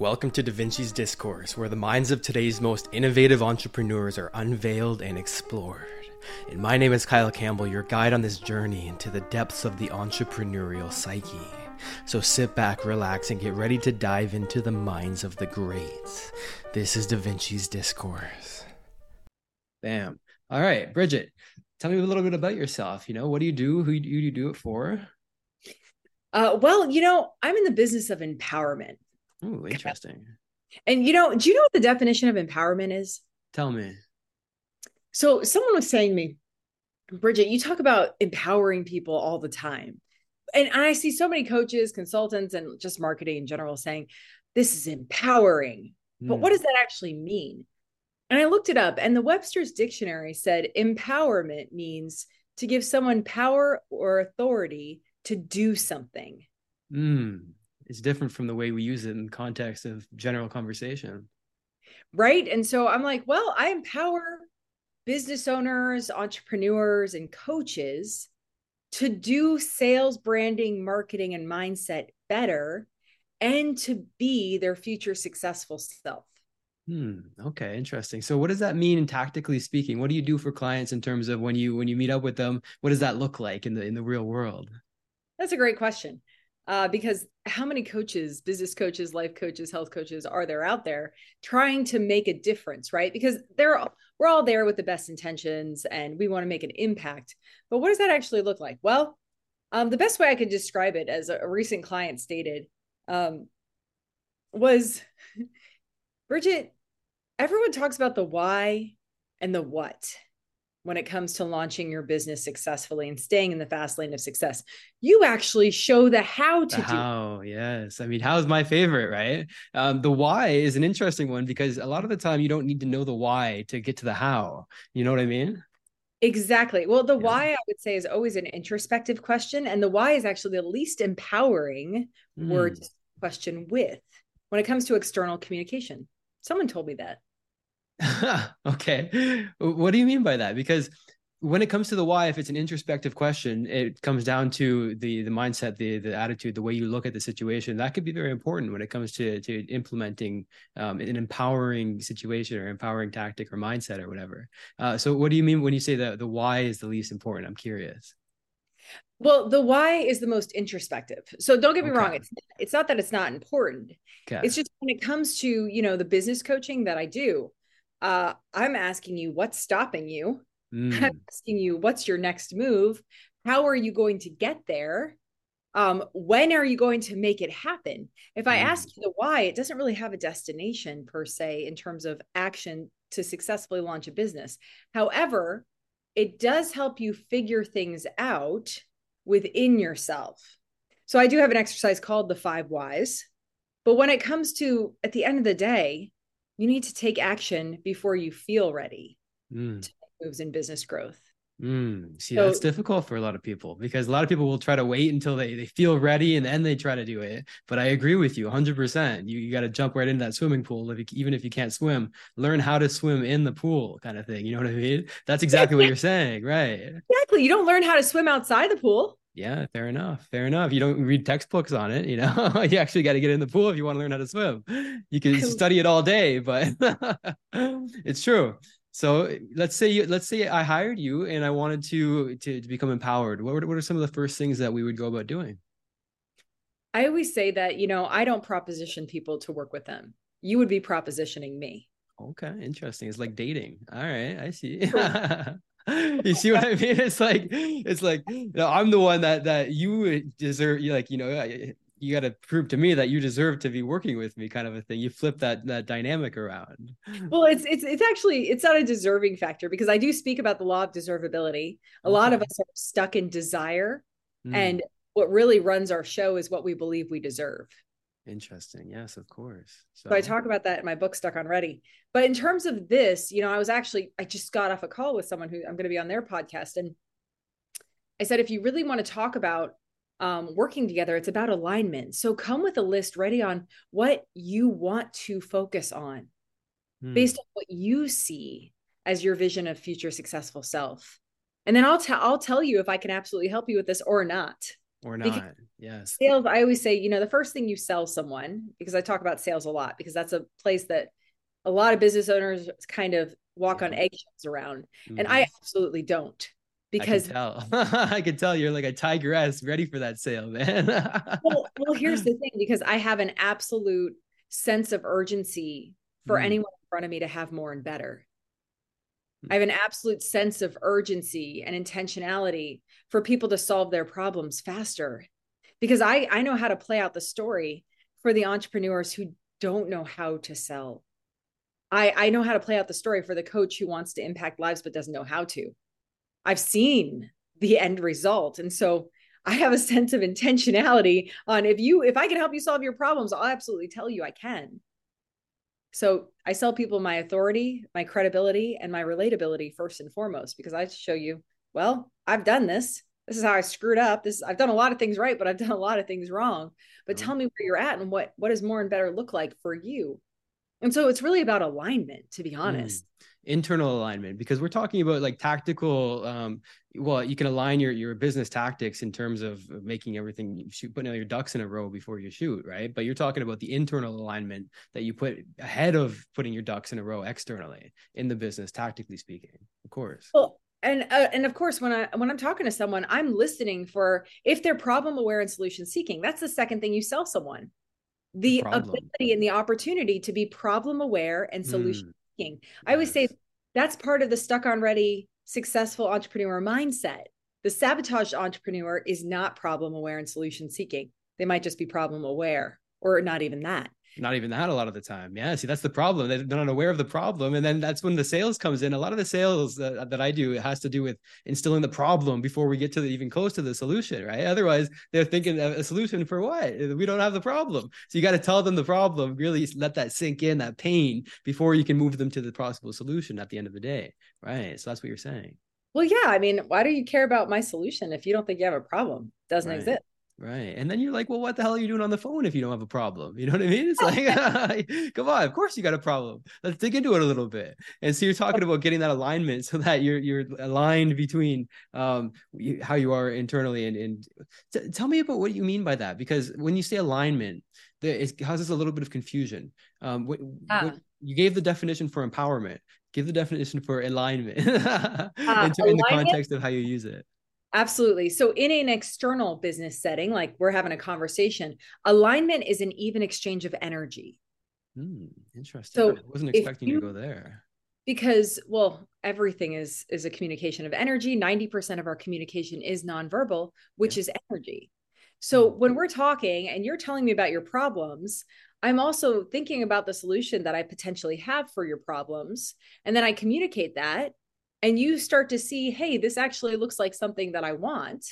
Welcome to Da Vinci's Discourse, where the minds of today's most innovative entrepreneurs are unveiled and explored. And my name is Kyle Campbell, your guide on this journey into the depths of the entrepreneurial psyche. So sit back, relax, and get ready to dive into the minds of the greats. This is Da Vinci's Discourse. Bam. All right, Bridget, tell me a little bit about yourself. You know, what do you do? Who do you do it for? Uh, well, you know, I'm in the business of empowerment. Oh, interesting. And you know, do you know what the definition of empowerment is? Tell me. So someone was saying to me, Bridget, you talk about empowering people all the time. And I see so many coaches, consultants, and just marketing in general saying, this is empowering. But what hmm. does that actually mean? And I looked it up, and the Webster's Dictionary said empowerment means to give someone power or authority to do something. Mm, it's different from the way we use it in context of general conversation. Right. And so I'm like, well, I empower business owners, entrepreneurs, and coaches to do sales, branding, marketing, and mindset better and to be their future successful self. Hmm. Okay. Interesting. So, what does that mean, tactically speaking? What do you do for clients in terms of when you when you meet up with them? What does that look like in the in the real world? That's a great question uh, because how many coaches, business coaches, life coaches, health coaches are there out there trying to make a difference, right? Because they're all, we're all there with the best intentions and we want to make an impact. But what does that actually look like? Well, um, the best way I can describe it, as a, a recent client stated, um, was Bridget. Everyone talks about the why and the what when it comes to launching your business successfully and staying in the fast lane of success. You actually show the how to the how, yes. I mean, how is my favorite, right? Um, the why is an interesting one because a lot of the time you don't need to know the why to get to the how. You know what I mean? Exactly. Well, the yeah. why I would say is always an introspective question, and the why is actually the least empowering mm. word question with when it comes to external communication. Someone told me that. okay. What do you mean by that? Because when it comes to the why, if it's an introspective question, it comes down to the the mindset, the the attitude, the way you look at the situation. That could be very important when it comes to to implementing um, an empowering situation or empowering tactic or mindset or whatever. Uh, so, what do you mean when you say that the why is the least important? I'm curious. Well, the why is the most introspective. So don't get me okay. wrong. It's it's not that it's not important. Okay. It's just when it comes to you know the business coaching that I do uh, I'm asking you what's stopping you. Mm. I'm asking you what's your next move. How are you going to get there? Um, when are you going to make it happen? If I mm. ask you the why, it doesn't really have a destination per se in terms of action to successfully launch a business. However, it does help you figure things out within yourself. So I do have an exercise called the five whys. But when it comes to at the end of the day, you need to take action before you feel ready mm. to moves in business growth. Mm. See, so, that's difficult for a lot of people because a lot of people will try to wait until they, they feel ready and then they try to do it. But I agree with you 100%. You, you got to jump right into that swimming pool. If you, even if you can't swim, learn how to swim in the pool kind of thing. You know what I mean? That's exactly what you're saying, right? Exactly. You don't learn how to swim outside the pool yeah fair enough. fair enough. You don't read textbooks on it you know? You actually got to get in the pool if you want to learn how to swim. You can study it all day but it's true. So eh, let's say you let's say i hired you and i wanted to to, to become empowered. What, what are some of the first things that we would go about doing? I always say that you know i don't proposition people to work with them. You would be propositioning me. Okay interesting. It's like dating. All right i see you see what I mean? It's like it's like you know, I'm the one that that you deserve. You like you know you got to prove to me that you deserve to be working with me, kind of a thing. You flip that that dynamic around. Well, it's it's it's actually it's not a deserving factor because I do speak about the law of deservability. A okay. lot of us are stuck in desire, mm. and what really runs our show is what we believe we deserve. Interesting. Yes, of course. So. so, I talk about that in my book, Stuck on Ready. But in terms of this, you know, I was actually, I just got off a call with someone who I'm going to be on their podcast. And I said, if you really want to talk about um, working together, it's about alignment. So come with a list ready on what you want to focus on hmm. based on what you see as your vision of future successful self. And then I'll tell I'll tell you if I can absolutely help you with this or not. Or not. Because yes. Sales, I always say, you know, the first thing you sell someone, because I talk about sales a lot, because that's a place that a lot of business owners kind of walk yeah. on eggshells around. Mm-hmm. And I absolutely don't. Because I can tell, I can tell you're like a tigress ready for that sale, man. well, well, here's the thing because I have an absolute sense of urgency for mm. anyone in front of me to have more and better. I have an absolute sense of urgency and intentionality for people to solve their problems faster because I, I know how to play out the story for the entrepreneurs who don't know how to sell. I, I know how to play out the story for the coach who wants to impact lives but doesn't know how to. I've seen the end result. And so I have a sense of intentionality on if you if I can help you solve your problems, I'll absolutely tell you I can. So I sell people my authority, my credibility, and my relatability first and foremost, because I show you, well, I've done this. This is how I screwed up. This I've done a lot of things right, but I've done a lot of things wrong. But mm-hmm. tell me where you're at and what what does more and better look like for you. And so it's really about alignment, to be honest. Mm internal alignment because we're talking about like tactical um well you can align your your business tactics in terms of making everything shoot putting all your ducks in a row before you shoot right? But you're talking about the internal alignment that you put ahead of putting your ducks in a row externally in the business tactically speaking of course. Well and uh, and of course when i when i'm talking to someone i'm listening for if they're problem aware and solution seeking that's the second thing you sell someone the, ability and the opportunity to be problem aware and solution mm thinking. I always say that's part of the stuck on ready successful entrepreneur mindset. The sabotaged entrepreneur is not problem aware and solution seeking. They might just be problem aware or not even that not even that a lot of the time. Yeah, see, that's the problem. They're not aware of the problem, and then that's when the sales comes in. A lot of the sales that, that I do it has to do with instilling the problem before we get to the, even close to the solution, right? Otherwise, they're thinking a solution for what? We don't have the problem, so you got to tell them the problem. Really let that sink in, that pain, before you can move them to the possible solution at the end of the day, right? So that's what you're saying. Well, yeah. I mean, why do you care about my solution if you don't think you have a problem? It doesn't right. exist. Right. And then you're like, well, what the hell are you doing on the phone if you don't have a problem? You know what I mean? It's like, come on, of course you got a problem. Let's dig into it a little bit. And so you're talking about getting that alignment so that you're you're aligned between um how you are internally and and t- tell me about what you mean by that because when you say alignment, there it causes a little bit of confusion. Um what, ah. what you gave the definition for empowerment. Give the definition for alignment uh, into, in the context of how you use it. Absolutely. So, in an external business setting, like we're having a conversation, alignment is an even exchange of energy. Hmm, interesting. So, I wasn't expecting you, to go there. Because, well, everything is is a communication of energy. Ninety percent of our communication is nonverbal, which yeah. is energy. So, hmm. when we're talking and you're telling me about your problems, I'm also thinking about the solution that I potentially have for your problems, and then I communicate that and you start to see, hey, this actually looks like something that I want,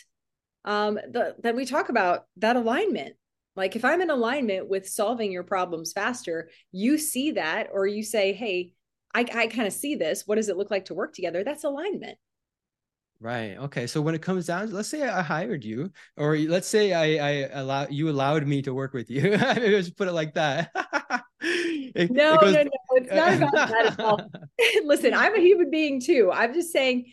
um, the, then we talk about that alignment. Like if I'm in alignment with solving your problems faster, you see that, or you say, hey, I, I kind of see this. What does it look like to work together? That's alignment. Right. Okay. So when it comes down, let's say I hired you, or let's say I, I allow you allowed me to work with you. I just put it like that. it, no, it goes... no, no. It's not about that at all. Listen, I'm a human being too. I'm just saying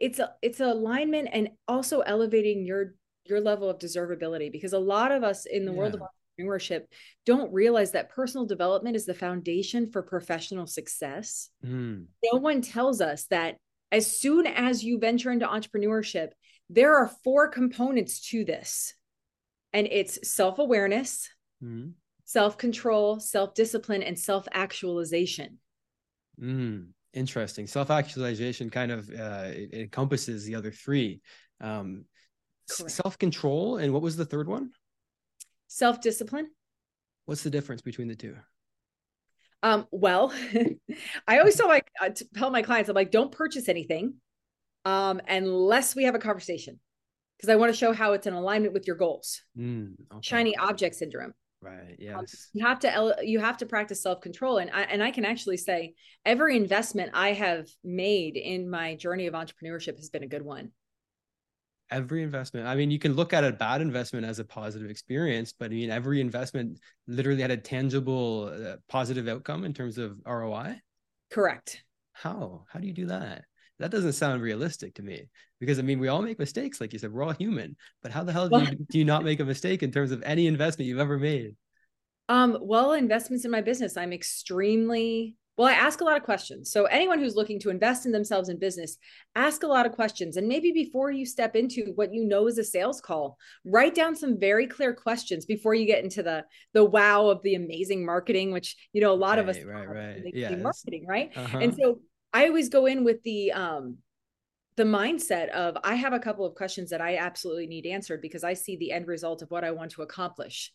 it's a it's alignment and also elevating your your level of deservability because a lot of us in the yeah. world of entrepreneurship don't realize that personal development is the foundation for professional success. Mm. No one tells us that as soon as you venture into entrepreneurship, there are four components to this. And it's self-awareness, mm-hmm. self-control, self-discipline, and self-actualization. Mm, interesting. Self-actualization kind of uh, it, it encompasses the other three. Um, self-control, and what was the third one? Self-discipline. What's the difference between the two? Um, well, I always tell my uh, tell my clients, I'm like, don't purchase anything um, unless we have a conversation, because I want to show how it's in alignment with your goals. Mm, okay. Shiny object syndrome. Right. Yes. Um, you have to you have to practice self control, and I and I can actually say every investment I have made in my journey of entrepreneurship has been a good one every investment i mean you can look at a bad investment as a positive experience but i mean every investment literally had a tangible uh, positive outcome in terms of roi correct how how do you do that that doesn't sound realistic to me because I mean, we all make mistakes. Like you said, we're all human, but how the hell do you, do you not make a mistake in terms of any investment you've ever made? Um, well, investments in my business, I'm extremely well, I ask a lot of questions. So, anyone who's looking to invest in themselves in business, ask a lot of questions. And maybe before you step into what you know is a sales call, write down some very clear questions before you get into the the wow of the amazing marketing, which you know a lot right, of us right, right, yeah, marketing, right? Uh-huh. And so, I always go in with the um the mindset of I have a couple of questions that I absolutely need answered because I see the end result of what I want to accomplish.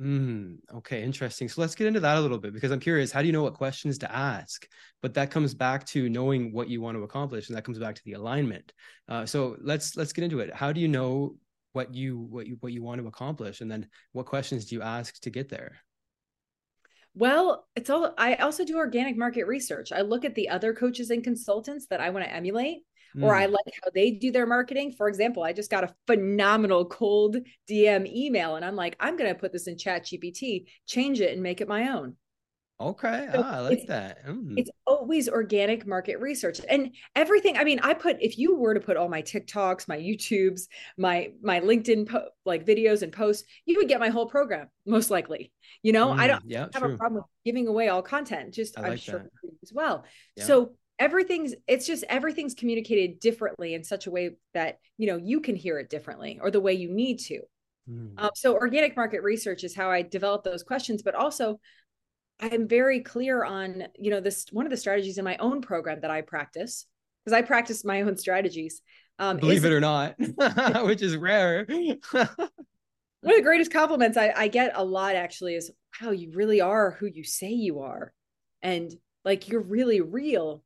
Mm, okay, interesting. So let's get into that a little bit because I'm curious. How do you know what questions to ask? But that comes back to knowing what you want to accomplish, and that comes back to the alignment. Uh, so let's let's get into it. How do you know what you what you what you want to accomplish, and then what questions do you ask to get there? Well, it's all I also do organic market research. I look at the other coaches and consultants that I want to emulate mm. or I mm. like how they do their marketing. For example, I just got a phenomenal cold DM email and I'm like, I'm going to put this in chat GPT, change it and make it my own. Okay. So ah, I like that. Mm. It's always organic market research. And everything, I mean, I put if you were to put all my TikToks, my YouTubes, my my LinkedIn po- like videos and posts, you would get my whole program most likely. You know, mm, I don't yeah, have true. a problem with giving away all content. Just I am like sure as well. Yeah. So everything's it's just everything's communicated differently in such a way that you know you can hear it differently or the way you need to mm. um, so organic market research is how i develop those questions but also i'm very clear on you know this one of the strategies in my own program that i practice because i practice my own strategies um, believe is, it or not which is rare one of the greatest compliments I, I get a lot actually is wow you really are who you say you are and like you're really real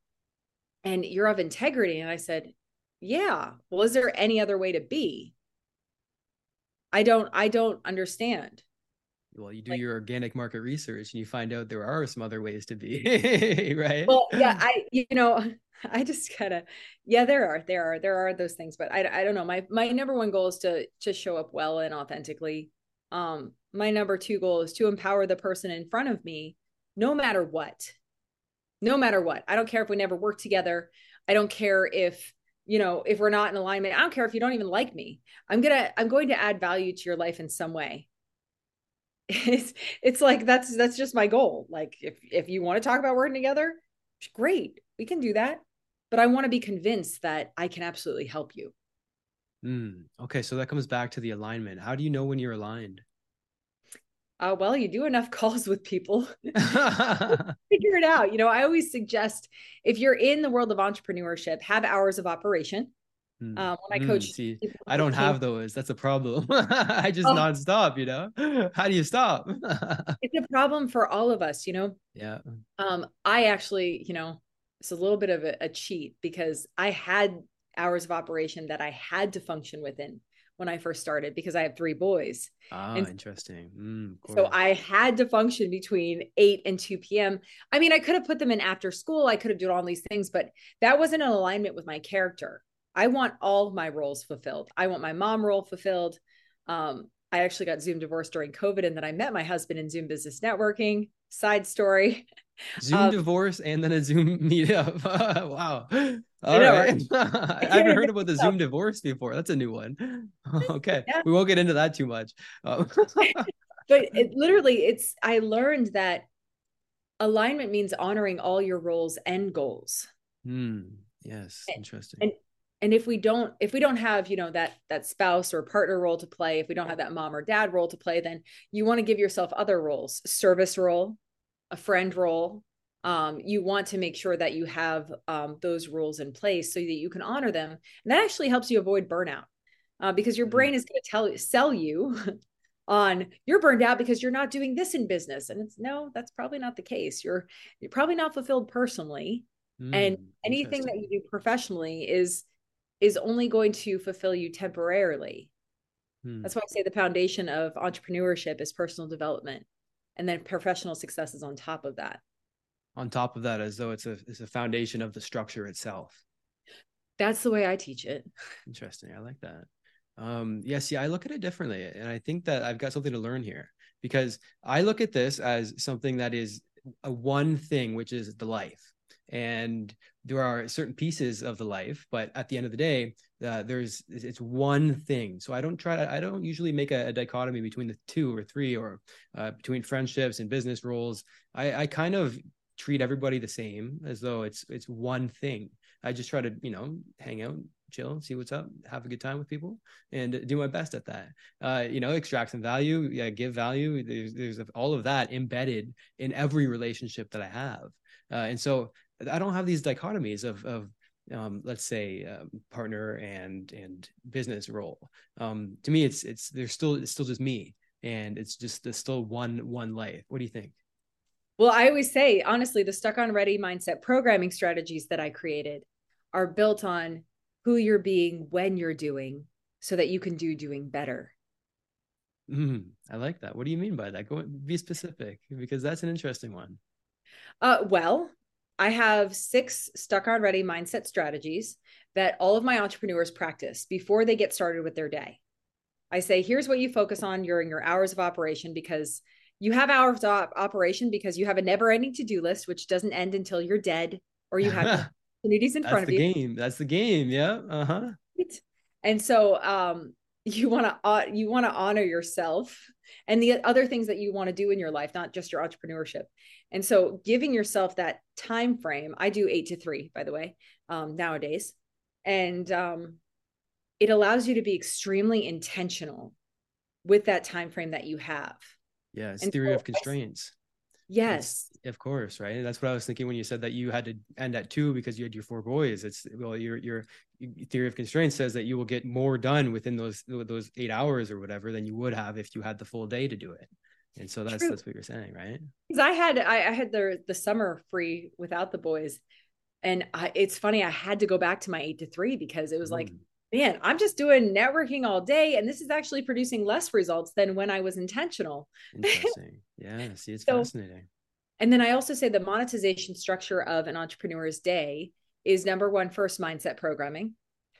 and you're of integrity. And I said, yeah. Well, is there any other way to be? I don't, I don't understand. Well, you do like, your organic market research and you find out there are some other ways to be, right? Well, yeah, I, you know, I just kind of, yeah, there are, there are, there are those things, but I, I don't know. My, my number one goal is to, to show up well and authentically. Um, my number two goal is to empower the person in front of me, no matter what no matter what. I don't care if we never work together. I don't care if, you know, if we're not in alignment. I don't care if you don't even like me. I'm to I'm going to add value to your life in some way. It's it's like that's that's just my goal. Like if if you want to talk about working together, great. We can do that. But I want to be convinced that I can absolutely help you. Mm, okay, so that comes back to the alignment. How do you know when you're aligned? uh, well, you do enough calls with people, figure it out. You know, I always suggest if you're in the world of entrepreneurship, have hours of operation. Mm. Um, when I coach, mm, see, I don't have those. That's a problem. I just oh. nonstop. You know, how do you stop? it's a problem for all of us. You know. Yeah. Um, I actually, you know, it's a little bit of a, a cheat because I had hours of operation that I had to function within when I first started because I have three boys. Ah, and interesting. Mm, so I had to function between 8 and 2 p.m. I mean, I could have put them in after school, I could have done all these things, but that wasn't in alignment with my character. I want all my roles fulfilled. I want my mom role fulfilled. Um, I actually got Zoom divorced during COVID, and then I met my husband in Zoom business networking. Side story. Zoom um, divorce and then a Zoom meetup. wow. All right. I haven't heard about the Zoom divorce before. That's a new one. okay. Yeah. We won't get into that too much. Oh. but it, literally, it's, I learned that alignment means honoring all your roles and goals. Hmm. Yes. Interesting. And, and if we don't if we don't have you know that that spouse or partner role to play if we don't have that mom or dad role to play then you want to give yourself other roles service role a friend role. Um, you want to make sure that you have um, those rules in place so that you can honor them. And that actually helps you avoid burnout uh, because your mm-hmm. brain is going to tell sell you on you're burned out because you're not doing this in business. And it's no that's probably not the case. You're you're probably not fulfilled personally. Mm, and anything that you do professionally is is only going to fulfill you temporarily. Mm. that's why i say the foundation of entrepreneurship is personal development and then professional success is on top of that. On top of that as though it's a it's a foundation of the structure itself. That's the way i teach it. Interesting i like that. Um yeah see i look at it differently and i think that i've got something to learn here because i look at this as something that is a one thing which is the life and there are certain pieces of the life but at the end of the day uh, there's it's one thing. So i don't try to i don't usually make a, a dichotomy between the two or three or uh, between friendships and business roles. I i kind of treat everybody the same as though it's it's one thing. I just try to you know hang out chill see what's up have a good time with people and do my best at that. Uh, you know extract some value yeah give value. There's, there's all of that embedded in every relationship that i have. Uh, and so I don't have these dichotomies of of um, let's say um, partner and and business role. Um, to me, it's it's there's still it's still just me, and it's just it's still one one life. What do you think? Well, I always say honestly, the stuck on ready mindset programming strategies that I created are built on who you're being when you're doing, so that you can do doing better. Mm, I like that. What do you mean by that? Go be specific because that's an interesting one. Uh, well, I have six stuck on ready mindset strategies that all of my entrepreneurs practice before they get started with their day. I say, here's what you focus on during your hours of operation because you have hours of operation because you have a never ending to do list, which doesn't end until you're dead or you have opportunities in That's front of you. That's the game. That's the game. Yeah. Uh huh. And so, um, you want to uh, you want to honor yourself and the other things that you want to do in your life not just your entrepreneurship and so giving yourself that time frame i do eight to three by the way um, nowadays and um, it allows you to be extremely intentional with that time frame that you have yeah it's and theory so of constraints Yes. It's, of course, right? That's what I was thinking when you said that you had to end at two because you had your four boys. It's well, your your theory of constraints says that you will get more done within those those eight hours or whatever than you would have if you had the full day to do it. And so that's True. that's what you're saying, right? Because I had I, I had the the summer free without the boys, and I, it's funny I had to go back to my eight to three because it was mm. like man, I'm just doing networking all day, and this is actually producing less results than when I was intentional. Interesting. yeah. See, it's so, fascinating. And then I also say the monetization structure of an entrepreneur's day is number one, first mindset programming.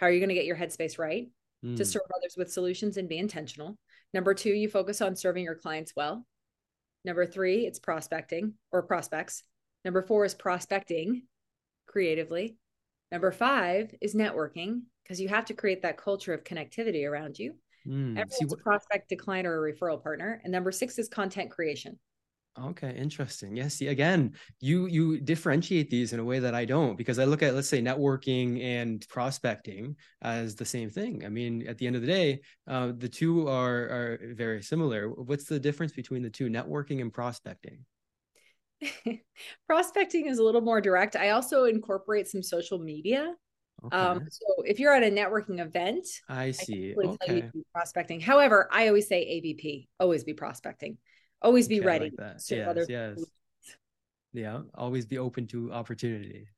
How are you going to get your headspace right mm. to serve others with solutions and be intentional? Number two, you focus on serving your clients well. Number three, it's prospecting or prospects. Number four is prospecting creatively. Number five is networking because you have to create that culture of connectivity around you. Mm, Everyone's what, a prospect, decline, or a referral partner. And number six is content creation. Okay, interesting. Yes, see, again, you you differentiate these in a way that I don't because I look at let's say networking and prospecting as the same thing. I mean, at the end of the day, uh, the two are are very similar. What's the difference between the two, networking and prospecting? prospecting is a little more direct. I also incorporate some social media um, okay. Um, so if you're at a networking event, I see. I okay. prospecting. However, I always say ABP. Always be prospecting. Always be okay, ready. Like yes, yes. Yeah. Always be open to opportunity.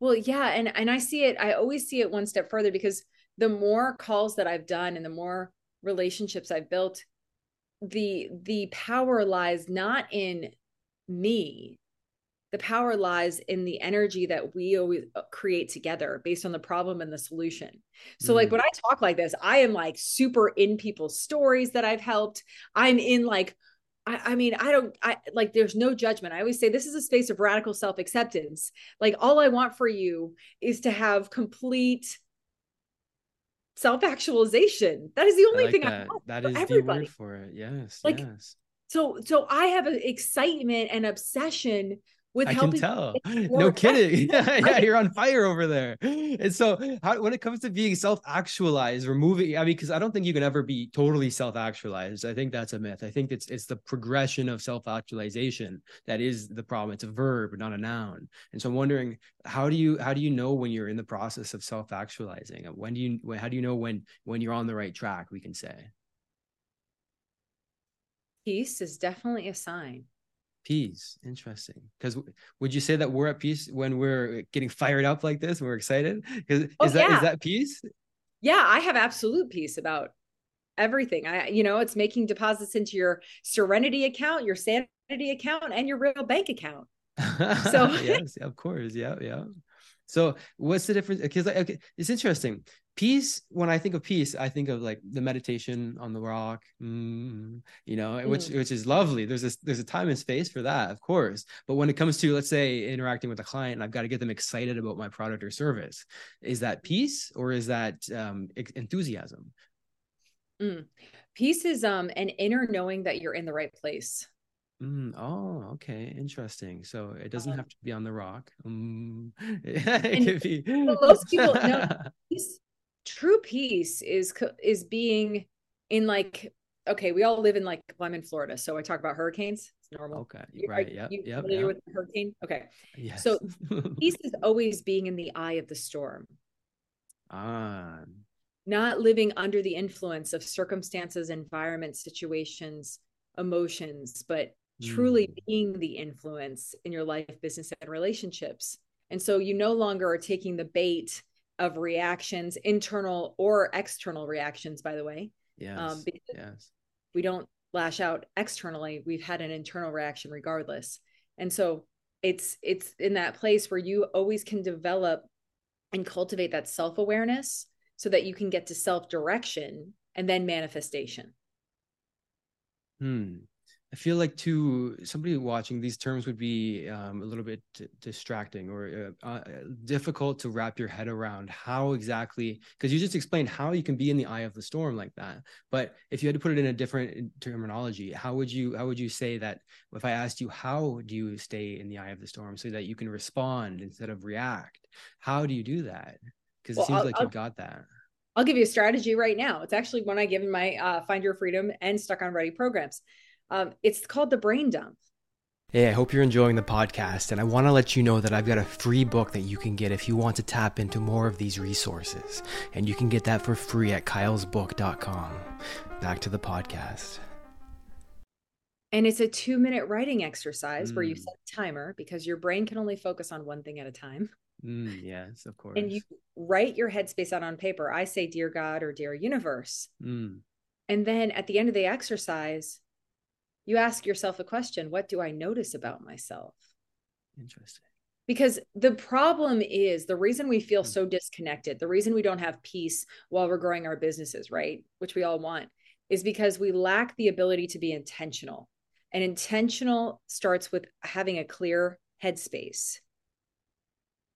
Well, yeah, and and I see it. I always see it one step further because the more calls that I've done and the more relationships I've built, the the power lies not in me the power lies in the energy that we always uh, create together based on the problem and the solution. So, mm. like when I talk like this, I am like super in people's stories that I've helped. I'm in like, I, I mean, I don't, I like, there's no judgment. I always say this is a space of radical self acceptance. Like, all I want for you is to have complete self actualization. That is the only like thing that. I want. That is everybody. the word for it. Yes. Like, yes. So, so I have an excitement and obsession with I helping can tell. No kidding. yeah, you're on fire over there. And so, how, when it comes to being self-actualized, removing, I mean, because I don't think you can ever be totally self-actualized. I think that's a myth. I think it's it's the progression of self-actualization that is the problem. It's a verb, not a noun. And so, I'm wondering, how do you how do you know when you're in the process of self-actualizing? When do you when, how do you know when when you're on the right track? We can say. Peace is definitely a sign peace. Interesting. Because would you say that we're at peace when we're getting fired up like this we're excited? Because oh, is that yeah. is that peace? Yeah i have absolute peace about everything. I you know it's making deposits into your serenity account your sanity account and your real bank account. So yes of course. Yeah yeah. So what's the difference? Because okay, it's interesting peace when i think of peace i think of like the meditation on the rock mm, you know mm. which which is lovely there's a there's a time and space for that of course but when it comes to let's say interacting with a client and i've got to get them excited about my product or service is that peace or is that um, enthusiasm mm. peace is um an inner knowing that you're in the right place Mm, oh, okay, interesting. So it doesn't um, have to be on the rock. Um, it could be. most people know peace, true peace is is being in like okay, we all live in like well, I'm in Florida, so I talk about hurricanes. It's normal. Okay, right. Yeah, you yep, familiar yep. with hurricane? Okay. Yes. So peace is always being in the eye of the storm. Ah. Not living under the influence of circumstances, environments, situations, emotions, but truly mm. being the influence in your life, business, and relationships. And so you no longer are taking the bait of reactions, internal or external reactions, by the way. Yes. Um, yes. We don't lash out externally. We've had an internal reaction regardless. And so it's it's in that place where you always can develop and cultivate that self-awareness so that you can get to self-direction and then manifestation. Hmm. I feel like to somebody watching these terms would be um, a little bit t- distracting or uh, uh, difficult to wrap your head around how exactly because you just explained how you can be in the eye of the storm like that. But if you had to put it in a different terminology, how would you how would you say that if I asked you how do you stay in the eye of the storm so that you can respond instead of react? How do you do that? Because it seems I'll, like you've got that. I'll give you a strategy right now. It's actually one I give in my uh, Find Your Freedom and Stuck on Ready programs um, it's called the brain dump. Hey, I hope you're enjoying the podcast, and I want to let you know that I've got a free book that you can get if you want to tap into more of these resources. And you can get that for free at kylesbook.com. Back to the podcast. And it's a two minute writing exercise mm. where you hmm. set a timer because your brain can only focus on one thing at a time. Mm, yes, of course. And you write your headspace out on paper. I say, Dear God or Dear Universe. Mm. And then at the end of the exercise, you ask yourself a question what do I notice about myself? Interesting. Because the problem is the reason we feel hmm. so disconnected, the reason we don't have peace while we're growing our businesses, right? Which we all want, is because we lack the ability to be intentional. And intentional starts with having a clear headspace.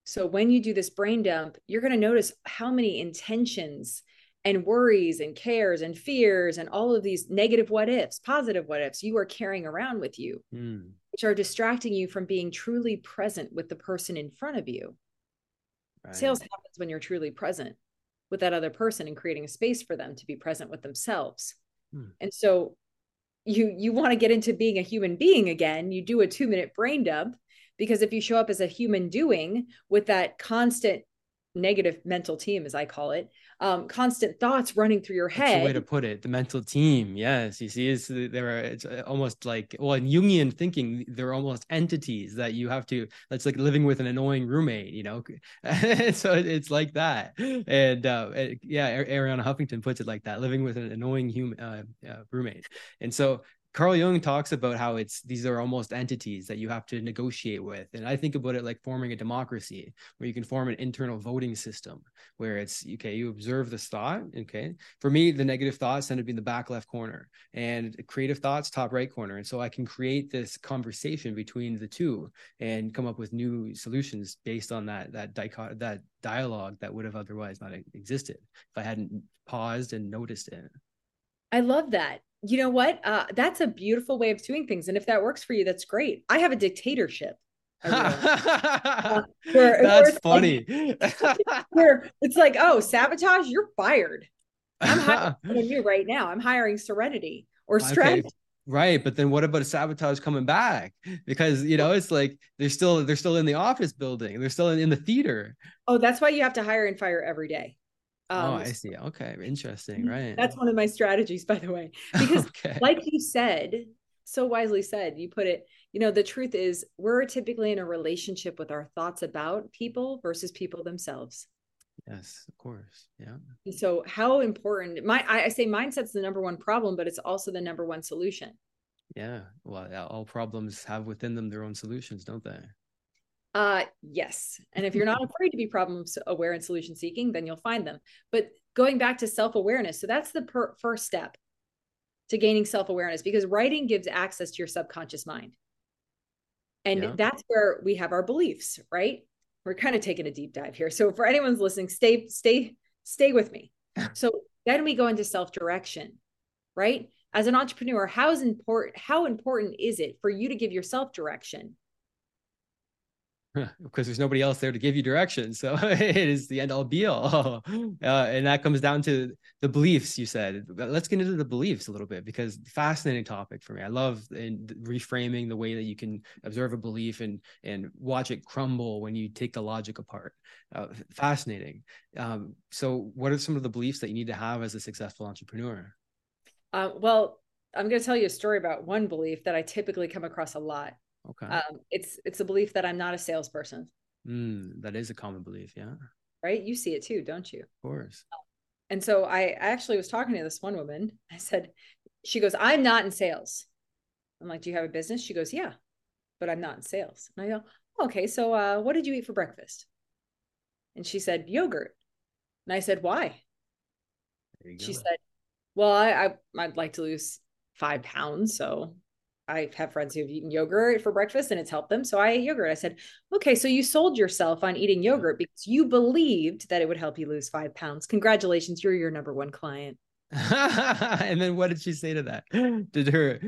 So when you do this brain dump, you're going to notice how many intentions and worries and cares and fears and all of these negative what ifs, positive what ifs you are carrying around with you, mm. which are distracting you from being truly present with the person in front of you. Right. Sales happens when you're truly present with that other person and creating a space for them to be present with themselves. Mm. And so you you want to get into being a human being again, you do a 2-minute brain dump because if you show up as a human doing with that constant negative mental team as I call it, um, constant thoughts running through your head. That's the way to put it. The mental team. Yes. You see, it's, there are, it's uh, almost like, well, in Jungian thinking, they're almost entities that you have to, that's like living with an annoying roommate, you know? so it's like that. And uh, yeah, Arianna Huffington puts it like that, living with an annoying human uh, uh, roommate. And so Carl Jung talks about how it's these are almost entities that you have to negotiate with. And I think about it like forming a democracy where you can form an internal voting system where it's okay, you observe this thought. Okay. For me, the negative thoughts tend to be in the back left corner and creative thoughts, top right corner. And so I can create this conversation between the two and come up with new solutions based on that that dichot- that dialogue that would have otherwise not existed if I hadn't paused and noticed it. I love that you know what? Uh, that's a beautiful way of doing things. And if that works for you, that's great. I have a dictatorship. uh, where, that's where funny. Like, where it's like, oh, sabotage, you're fired. I'm hiring you right now. I'm hiring serenity or strength. Okay. Right, but then what about a sabotage coming back? Because you know it's like they're still they're still in the office building, they're still in, in the theater. Oh, that's why you have to hire and fire every day. Oh, um, oh, I see. Okay, interesting. Right. That's one of my strategies, by the way, because okay. like you said, so wisely said, you put it. You know, the truth is, we're typically in a relationship with our thoughts about people versus people themselves. Yes, of course. Yeah. And so, how important? My, I, I say, mindset's the number one problem, but it's also the number one solution. Yeah. Well, all problems have within them their own solutions, don't they? Uh, yes. And if you're not afraid to be problem aware and solution seeking, then you'll find them. But going back to self awareness, so that's the per- first step to gaining self awareness because writing gives access to your subconscious mind. And yeah. that's where we have our beliefs, right? We're kind of taking a deep dive here. So for anyone's listening, stay, stay, stay with me. so then we go into self direction, right? As an entrepreneur, how is important, how important is it for you to give yourself direction? because there's nobody else there to give you direction. So it is the end all be all. Uh, and that comes down to the beliefs you said. Let's get into the beliefs a little bit because fascinating topic for me. I love in reframing the way that you can observe a belief and and watch it crumble when you take the logic apart. Uh, fascinating. Um, so what are some of the beliefs that you need to have as a successful entrepreneur? Uh, well, I'm going to tell you a story about one belief that I typically come across a lot. Okay. Um, it's it's a belief that I'm not a salesperson. Mm, that is a common belief, yeah. Right? You see it too, don't you? Of course. And so I, I actually was talking to this one woman. I said, she goes, I'm not in sales. I'm like, do you have a business? She goes, yeah, but I'm not in sales. And I go, okay, so uh, what did you eat for breakfast? And she said, yogurt. And I said, why? She said, well, I, I I'd like to lose five pounds, so I have friends who've eaten yogurt for breakfast and it's helped them. So I ate yogurt. I said, okay, so you sold yourself on eating yogurt because you believed that it would help you lose five pounds. Congratulations, you're your number one client. and then what did she say to that? Did her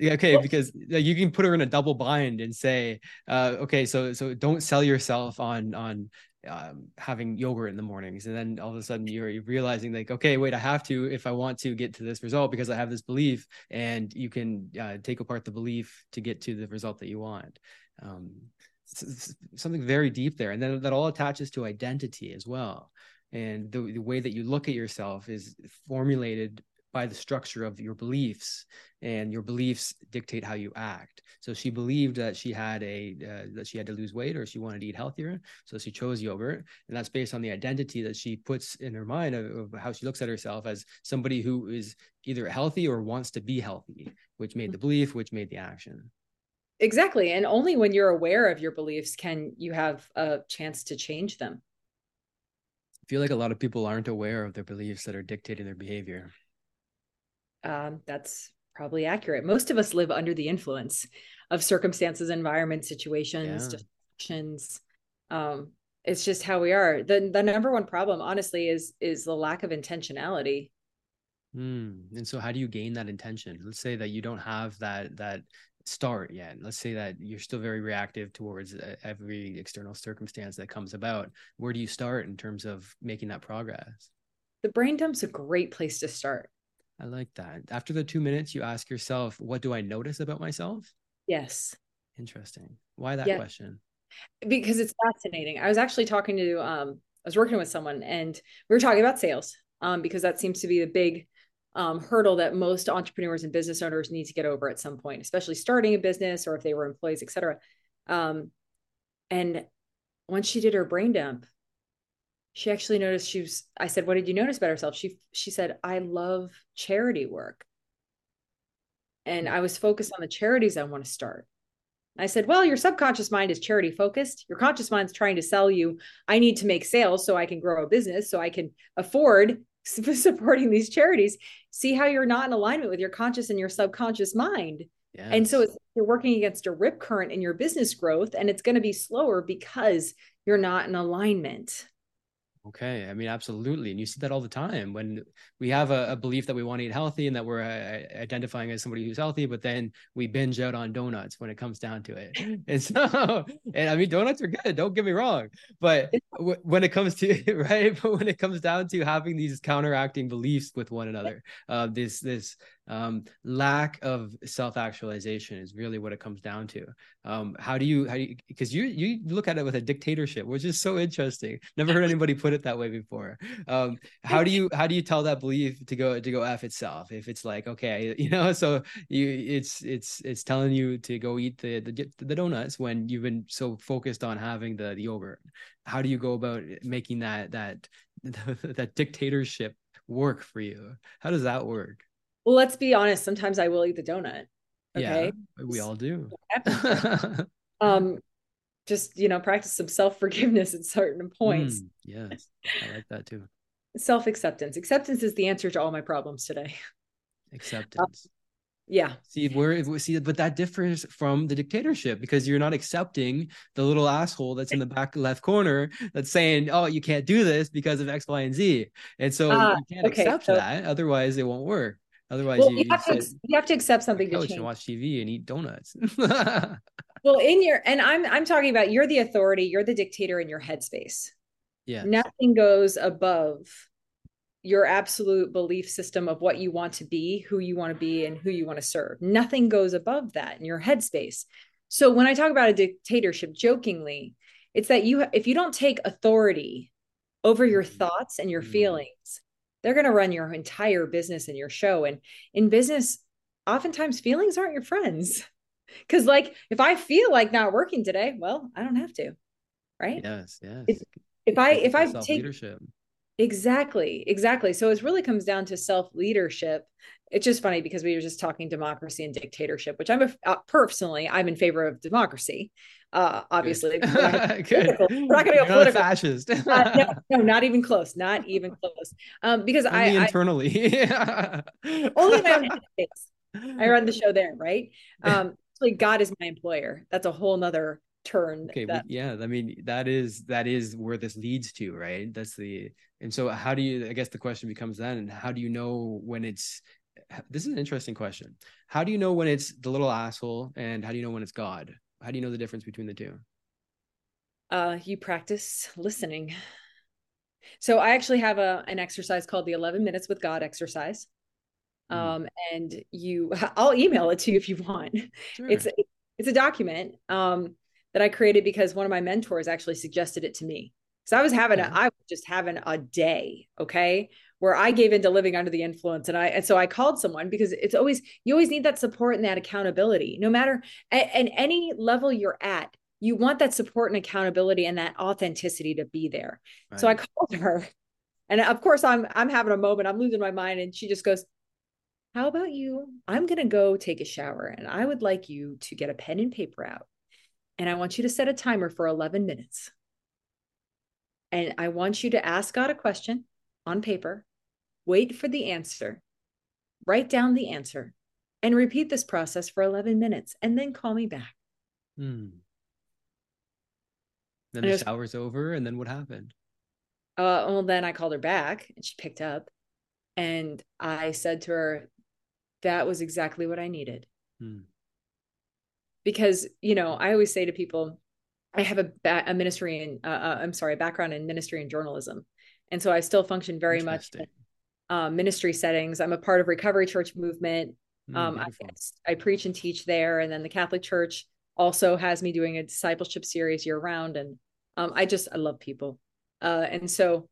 okay, because you can put her in a double bind and say, uh, okay, so so don't sell yourself on on um, having yogurt in the mornings and then all of a sudden you're realizing like okay wait i have to if i want to get to this result because i have this belief and you can uh, take apart the belief to get to the result that you want. Um, something very deep there and then that all attaches to identity as well and the, the way that you look at yourself is formulated by the structure of your beliefs and your beliefs dictate how you act. So she believed that she had a uh, that she had to lose weight or she wanted to eat healthier so she chose yogurt and that's based on the identity that she puts in her mind of, of how she looks at herself as somebody who is either healthy or wants to be healthy which made the belief which made the action. Exactly and only when you're aware of your beliefs can you have a chance to change them. I feel like a lot of people aren't aware of their beliefs that are dictating their behavior um, that's probably accurate. Most of us live under the influence of circumstances, environment, situations, yeah. distractions. Um, it's just how we are. The the number one problem, honestly, is is the lack of intentionality. Mm. And so, how do you gain that intention? Let's say that you don't have that that start yet. Let's say that you're still very reactive towards uh, every external circumstance that comes about. Where do you start in terms of making that progress? The brain dump's a great place to start. I like that. After the two minutes, you ask yourself, what do I notice about myself? Yes. Interesting. Why that yeah. question? Because it's fascinating. I was actually talking to, um, I was working with someone and we were talking about sales um, because that seems to be the big um, hurdle that most entrepreneurs and business owners need to get over at some point, especially starting a business or if they were employees, et cetera. Um, and once she did her brain dump, she actually noticed she was i said what did you notice about herself? She she said i love charity work. And i was focused on the charities i want to start. I said well your subconscious mind is charity focused. Your conscious mind's trying to sell you i need to make sales so i can grow a business so i can afford supporting these charities see how you're not in alignment with your conscious and your subconscious mind. Yes. and so you're working against a rip current in your business growth and it's going to be slower because you're not in alignment Okay. I mean, absolutely. And you see that all the time when we have a, a belief that we want to eat healthy and that we're uh, identifying as somebody who's healthy, but then we binge out on donuts when it comes down to it. And so, and I mean, donuts are good. Don't get me wrong. But w- when it comes to, right. But when it comes down to having these counteracting beliefs with one another, uh, this, this, um, lack of self-actualization is really what it comes down to. Um, how do you how do you because you you look at it with a dictatorship which is so interesting. Never heard anybody put it that way before. Um, how do you how do you tell that belief to go to go f itself if it's like okay you know so you it's it's it's telling you to go eat the the, the donuts when you've been so focused on having the the yogurt. How do you go about making that that that dictatorship work for you? How does that work well, let's be honest. Sometimes I will eat the donut. Okay. Yeah, we all do. um, just you know practice some self-forgiveness at certain points mm, yes i like that too self-acceptance acceptance is the answer to all my problems today acceptance uh, yeah see where see but that differs from the dictatorship because you're not accepting the little asshole that's in the back left corner that's saying oh you can't do this because of x y and z and so uh, you can't okay, accept so, that otherwise it won't work otherwise well, you, you, have to, you have to accept something to change. and watch tv and eat donuts well in your and i'm i'm talking about you're the authority you're the dictator in your headspace yeah nothing goes above your absolute belief system of what you want to be who you want to be and who you want to serve nothing goes above that in your headspace so when i talk about a dictatorship jokingly it's that you if you don't take authority over your mm-hmm. thoughts and your mm-hmm. feelings they're going to run your entire business and your show. And in business oftentimes feelings aren't your friends. Because like if i feel like not working today well i don't have to right? Yes yes. If, if i if i take leadership. Exactly exactly. So it really comes down to self leadership it's just funny because we were just talking democracy and dictatorship which i'm a, uh, personally i'm in favor of democracy uh obviously Good. we're not going to go political fascist uh, no, no, not even close not even close um because only i internally I, only my i run the show there right um actually God is my employer. That's a whole nother turn. Okay, that... yeah, I mean that is that is where this leads to, right? That's the and so how do you? I guess the question becomes then, and how do you know when it's? This is an interesting question. How do you know when it's the little asshole, and how do you know when it's God? How do you know the difference between the two? Uh, you practice listening. So I actually have a an exercise called the 11 minutes with God exercise. Mm. um, and you i'll email it to you if you want sure. it's it's a document um, that i created because one of my mentors actually suggested it to me so i was having a i was just having a day okay where i gave into living under the influence and i and so i called someone because it's always you always need that support and that accountability no matter at, at any level you're at you want that support and accountability and that authenticity to be there right. so i called her and of course i'm i'm having a moment i'm losing my mind and she just goes how about you? I'm going to go take a shower and I would like you to get a pen and paper out. And I want you to set a timer for 11 minutes. And I want you to ask God a question on paper, wait for the answer, write down the answer, and repeat this process for 11 minutes and then call me back. Hmm. Then the shower's over, and then what happened? Uh, well, then I called her back and she picked up. And I said to her, that was exactly what I needed. Hmm. Because, you know, I always say to people, I have a, ba- a ministry in, uh, uh, I'm sorry, a background in ministry and journalism. And so I still function very much uh, ministry settings. I'm a part of Recovery Church movement. Mm, um, I, I, preach and teach there. And then the Catholic Church also has me doing a discipleship series year round. And um, I just, I love people. Uh, and so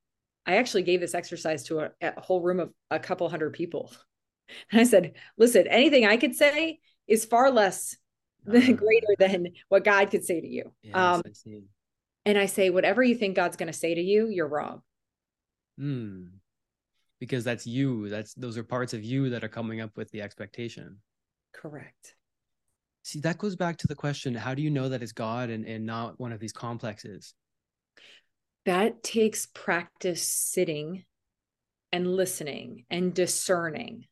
I actually gave this exercise to a, a whole room of a couple hundred people. And I said, listen, anything I could say is far less uh, greater than what God could say to you. Yes, um, I and I say, whatever you think God's going to say to you, you're wrong. Hmm. Because that's you. That's those are parts of you that are coming up with the expectation. Correct. See, that goes back to the question: How do you know that it's God and, and not one of these complexes? That takes practice sitting and listening and discerning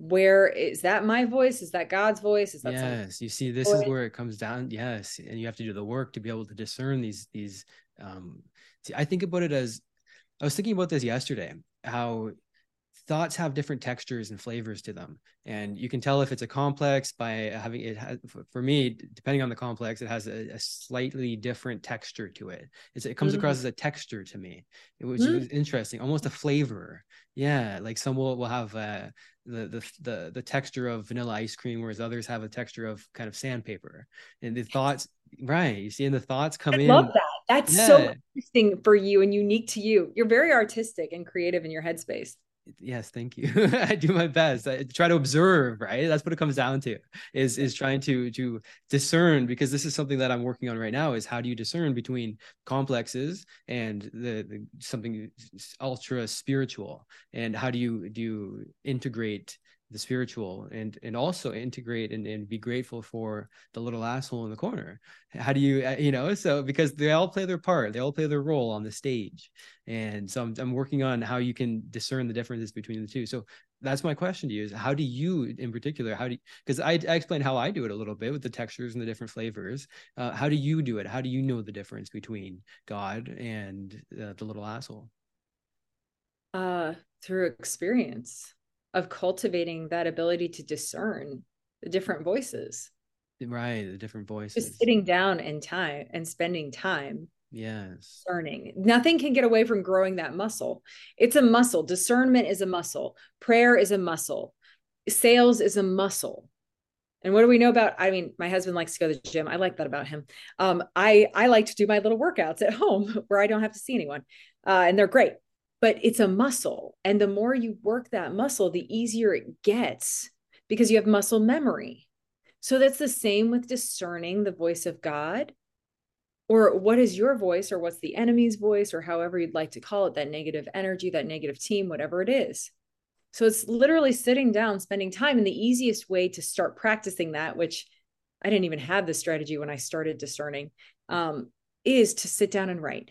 where is that my voice is that god's voice is that yes you see this voice? is where it comes down yes and you have to do the work to be able to discern these these um see i think about it as i was thinking about this yesterday how thoughts have different textures and flavors to them. And you can tell if it's a complex by having it has, for me depending on the complex it has a, a slightly different texture to it. It's, it comes mm-hmm. across as a texture to me which mm-hmm. is interesting almost a flavor. Yeah like some will, will have uh, the, the the the texture of vanilla ice cream whereas others have a texture of kind of sandpaper. And the thoughts right you see and the thoughts come I in love that that's yeah. so interesting for you and unique to you. You're very artistic and creative in your headspace. Yes thank you. I do my best. I try to observe right? That's what it comes down to is is trying to to discern because this is something that i'm working on right now is how do you discern between complexes and the, the something ultra spiritual? And how do you do you integrate the spiritual and and also integrate and, and be grateful for the little asshole in the corner. How do you uh, you know so because they all play their part they all play their role on the stage. And so I'm, I'm working on how you can discern the differences between the two. So that's my question to you is how do you in particular how do because I, I explained how i do it a little bit with the textures and the different flavors. Uh, how do you do it? How do you know the difference between god and uh, the little asshole? Uh through experience of cultivating that ability to discern the different voices. Right the different voices. just sitting down and time and spending time yes. discerning. Nothing can get away from growing that muscle. It's a muscle. Discernment is a muscle. Prayer is a muscle. Sales is a muscle. And what do we know about i mean my husband likes to go to the gym. I like that about him. Um, i i like to do my little workouts at home where i don't have to see anyone. Uh, and they're great but it's a muscle. And the more you work that muscle, the easier it gets because you have muscle memory. So that's the same with discerning the voice of God or what is your voice or what's the enemy's voice or however you'd like to call it that negative energy, that negative team, whatever it is. So it's literally sitting down, spending time. And the easiest way to start practicing that, which I didn't even have this strategy when I started discerning, um, is to sit down and write.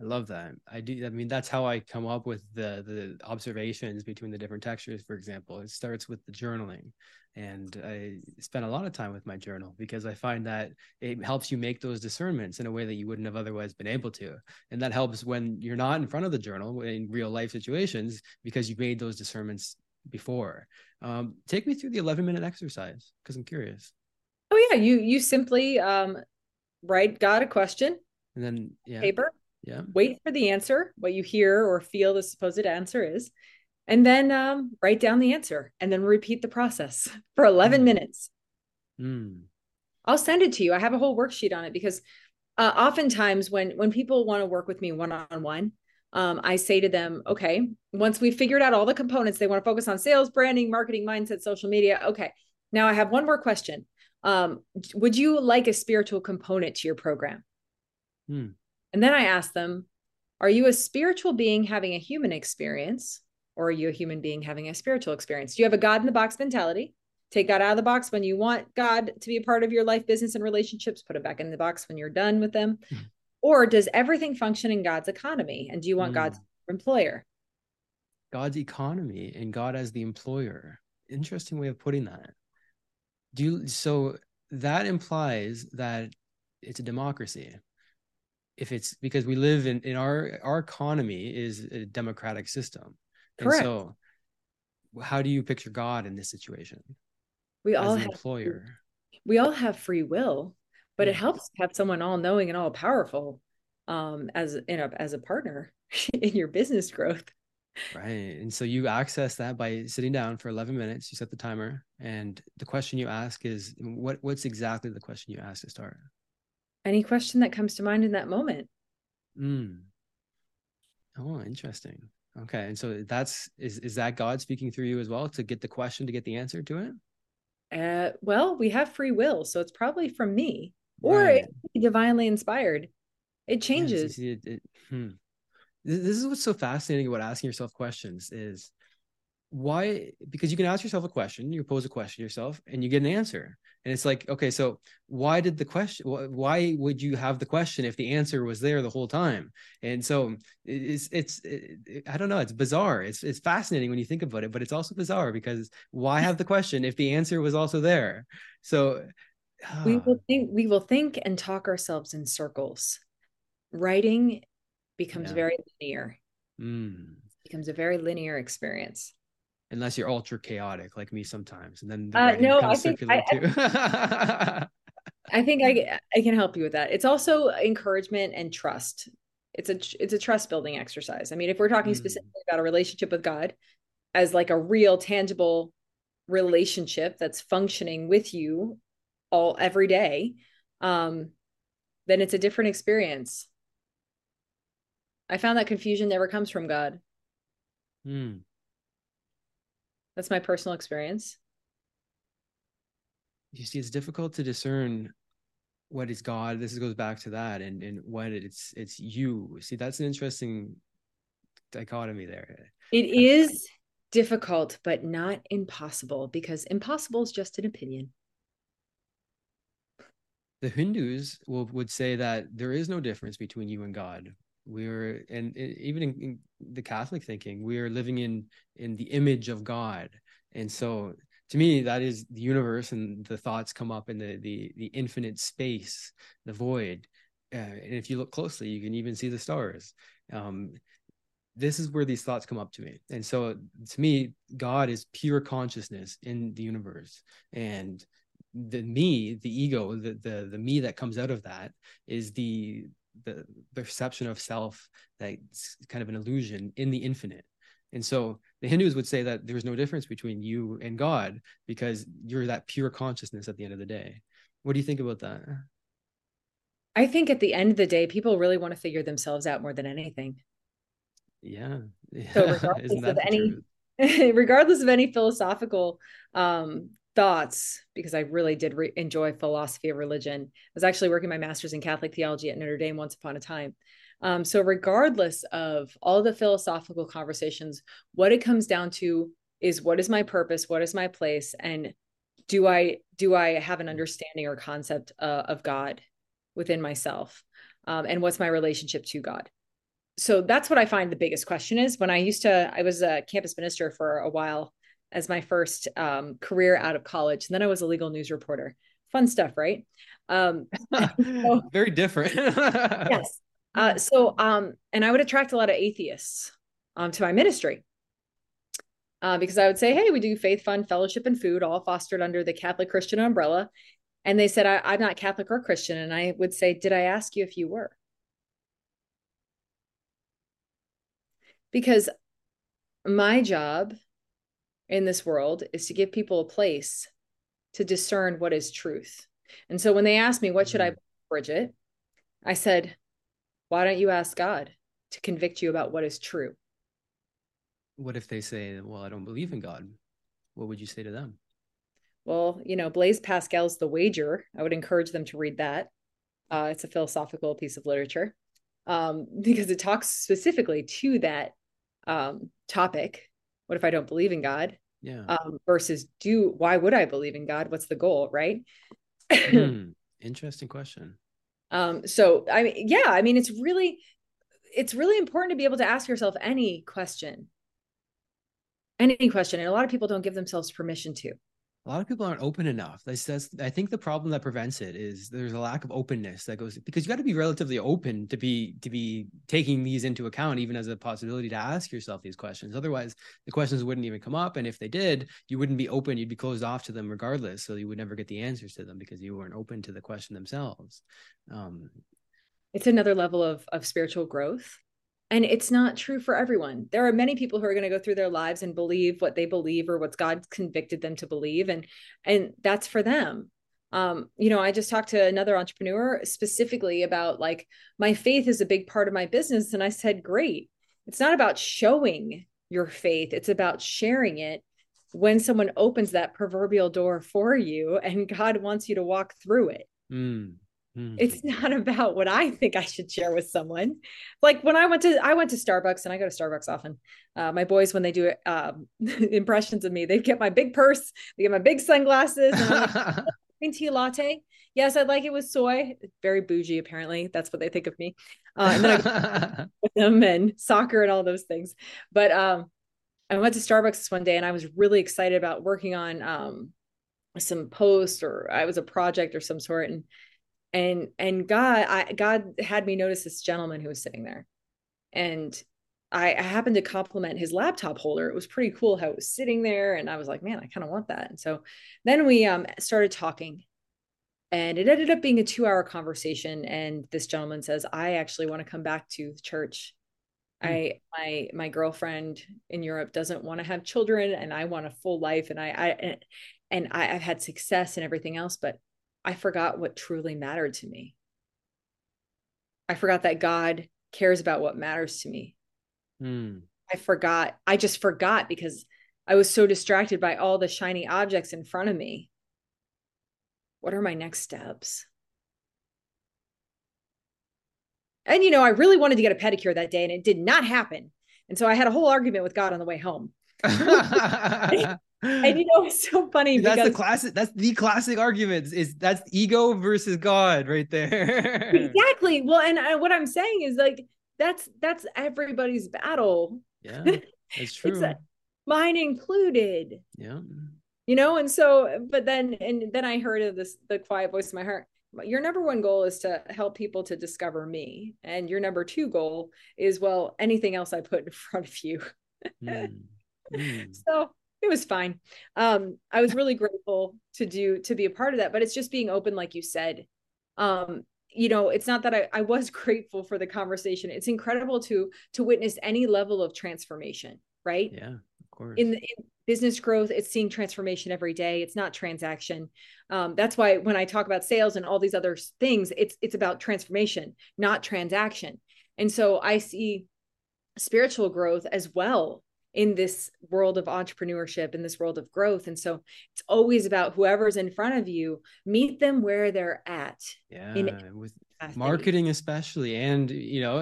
I love that. I do. I mean, that's how I come up with the the observations between the different textures. For example, it starts with the journaling, and I spend a lot of time with my journal because I find that it helps you make those discernments in a way that you wouldn't have otherwise been able to, and that helps when you're not in front of the journal in real life situations because you've made those discernments before. Um, take me through the 11 minute exercise because I'm curious. Oh yeah, you you simply um, write God a question, and then yeah. paper yeah wait for the answer what you hear or feel the supposed answer is and then um, write down the answer and then repeat the process for 11 mm. minutes mm. i'll send it to you i have a whole worksheet on it because uh, oftentimes when when people want to work with me one-on-one um, i say to them okay once we've figured out all the components they want to focus on sales branding marketing mindset social media okay now i have one more question um, would you like a spiritual component to your program mm. And then I ask them, are you a spiritual being having a human experience or are you a human being having a spiritual experience? Do you have a God in the box mentality? Take God out of the box when you want God to be a part of your life, business, and relationships. Put it back in the box when you're done with them. Mm. Or does everything function in God's economy? And do you want mm. God's employer? God's economy and God as the employer. Interesting way of putting that. Do you so that implies that it's a democracy if it's because we live in in our our economy is a democratic system. Correct and so how do you picture god in this situation? We all have employer. we all have free will but it helps to have someone all knowing and all powerful um as in a as a partner in your business growth. Right. And so you access that by sitting down for 11 minutes you set the timer and the question you ask is what what's exactly the question you ask to start any question that comes to mind in that moment. Mm. Oh, interesting. Okay. And so that's is is that God speaking through you as well to get the question to get the answer to it? Uh well, we have free will, so it's probably from me. Or right. divinely inspired. It changes. it, it, hmm. This is what's so fascinating about asking yourself questions is why because you can ask yourself a question you pose a question to yourself and you get an answer and it's like okay so why did the question why would you have the question if the answer was there the whole time and so it's it's it, i don't know it's bizarre it's it's fascinating when you think about it but it's also bizarre because why have the question if the answer was also there so we will ah. think we will think and talk ourselves in circles writing becomes yeah. very linear mm. becomes a very linear experience unless you're ultra chaotic like me sometimes and then the uh, no I think I, I, I, think I, I can help you with that. It's also encouragement and trust. It's a it's a trust building exercise. I mean if we're talking mm. specifically about a relationship with god as like a real tangible relationship that's functioning with you all every day um then it's a different experience. I found that confusion never comes from god. Mm. That's my personal experience. You see, it's difficult to discern what is God. This goes back to that, and and what it's it's you. See, that's an interesting dichotomy there. It is difficult, but not impossible because impossible is just an opinion. The Hindus will, would say that there is no difference between you and God. We're and even in, in the Catholic thinking, we are living in in the image of God, and so to me that is the universe and the thoughts come up in the the the infinite space, the void. Uh, and if you look closely, you can even see the stars. Um, this is where these thoughts come up to me and so to me god is pure consciousness in the universe and the me the ego the the, the me that comes out of that is the the, the perception of self that's kind of an illusion in the infinite and so the hindus would say that there's no difference between you and god because you're that pure consciousness at the end of the day what do you think about that i think at the end of the day people really want to figure themselves out more than anything yeah. yeah. So regardless of any regardless of any philosophical um, thoughts, because I really did re- enjoy philosophy of religion. I was actually working my master's in Catholic theology at Notre Dame once upon a time. Um, so regardless of all the philosophical conversations, what it comes down to is what is my purpose, what is my place, and do I do I have an understanding or concept uh, of God within myself, um, and what's my relationship to God? so that's what I find the biggest question is. When I used to, I was a campus minister for a while as my first um, career out of college, and then I was a legal news reporter. Fun stuff, right? Um, so, Very different. yes. Uh, so, um, and I would attract a lot of atheists um, to my ministry. Uh, because I would say, hey, we do faith, fun, fellowship, and food, all fostered under the Catholic Christian umbrella. And they said, I, I'm not Catholic or Christian. And I would say, Did I ask you if you were? because my job in this world is to give people a place to discern what is truth. And so when they asked me, what should I, mm-hmm. Bridget? I said, why don't you ask God to convict you about what is true? What if they say, well, I don't believe in God? What would you say to them? Well, you know, Blaise Pascal's The Wager. I would encourage them to read that. Uh, it's a philosophical piece of literature um, because it talks specifically to that um, topic. What if I don't believe in God? Yeah. Um, versus do why would I believe in God? What's the goal, right? mm, interesting question. Um, so I mean, yeah, I mean, it's really, it's really important to be able to ask yourself any question, any question, and a lot of people don't give themselves permission to a lot of people aren't open enough. That's, that's I think the problem that prevents it is there's a lack of openness that goes because you got to be relatively open to be to be taking these into account, even as a possibility to ask yourself these questions. Otherwise, the questions wouldn't even come up, and if they did, you wouldn't be open. You'd be closed off to them regardless, so you would never get the answers to them because you weren't open to the question themselves. Um, it's another level of of spiritual growth and it's not true for everyone. There are many people who are going to go through their lives and believe what they believe or what God convicted them to believe. And, and that's for them. Um, you know, I just talked to another entrepreneur specifically about like my faith is a big part of my business. And I said, great. It's not about showing your faith. It's about sharing it when someone opens that proverbial door for you and God wants you to walk through it. Mm. Mm-hmm. It's not about what I think I should share with someone. Like when I went to I went to Starbucks and I go to Starbucks often. Uh, my boys when they do um, impressions of me, they get my big purse, they get my big sunglasses, and like, green tea latte. Yes, I'd like it with soy. Very bougie, apparently. That's what they think of me. Uh, and then I with them and soccer and all those things. But um, I went to Starbucks one day and I was really excited about working on um, some post or I was a project or some sort. And and and god i god had me notice this gentleman who was sitting there. And I, I happened to compliment his laptop holder. It was pretty cool how it was sitting there. And i was like man i kind of want that. And so then we um started talking. And it ended up being a two hour conversation. And this gentleman says i actually want to come back to the church. Mm. i my my girlfriend in europe doesn't want to have children and i want a full life and i i and, and I, i've had success and everything else but I forgot what truly mattered to me. I forgot that God cares about what matters to me. Mm. I forgot. I just forgot because I was so distracted by all the shiny objects in front of me. What are my next steps? And, you know, I really wanted to get a pedicure that day and it did not happen. And so I had a whole argument with God on the way home. and you know it's so funny that's the classic that's the classic argument is that's ego versus god right there. Exactly. Well and I, what i'm saying is like that's that's everybody's battle. Yeah it's true. it's mine included. Yeah. You know and so but then and then i heard of this the quiet voice in my heart. Your number one goal is to help people to discover me and your number two goal is well anything else i put in front of you. Mm. Mm. so it was fine. Um i was really grateful to do to be a part of that but it's just being open like you said. Um you know it's not that I, I was grateful for the conversation. It's incredible to to witness any level of transformation right? Yeah of course. In, in business growth it's seeing transformation every day. It's not transaction. Um, that's why when i talk about sales and all these other things it's it's about transformation not transaction. And so i see spiritual growth as well in this world of entrepreneurship in this world of growth. And so it's always about whoever's in front of you meet them where they're at yeah with marketing especially. And you know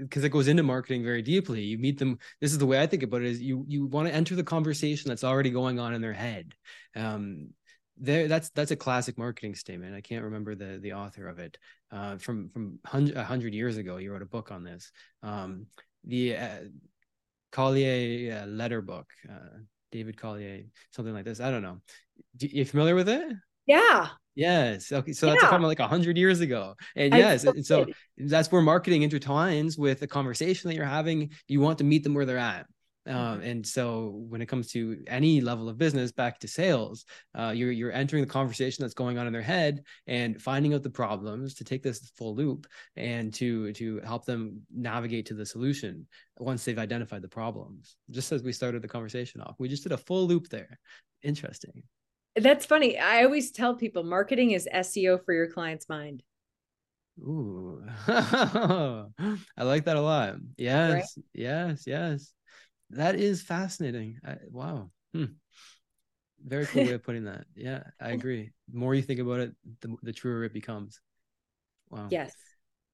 because uh, it goes into marketing very deeply. You meet them this is the way i think about it is you you want to enter the conversation that's already going on in their head. Um there that's that's a classic marketing statement. I can't remember the the author of it. Uh from from 100, 100 years ago he wrote a book on this. Um the uh, collier uh, letter book uh david collier something like this i don't know Do, you familiar with it yeah Yes. Okay. So that's yeah. from like a hundred years ago. And yes, and so that's where marketing intertwines with the conversation that you're having. You want to meet them where they're at. Um, mm-hmm. and so when it comes to any level of business back to sales uh, you're you're entering the conversation that's going on in their head and finding out the problems to take this full loop and to to help them navigate to the solution once they've identified the problems just as we started the conversation off we just did a full loop there interesting that's funny. I always tell people marketing is SEO for your client's mind. Ooh, I like that a lot. Yes, right? yes, yes. That is fascinating. I, wow. Hmm. Very cool way of putting that. Yeah, I agree. The more you think about it, the, the truer it becomes. Wow. Yes.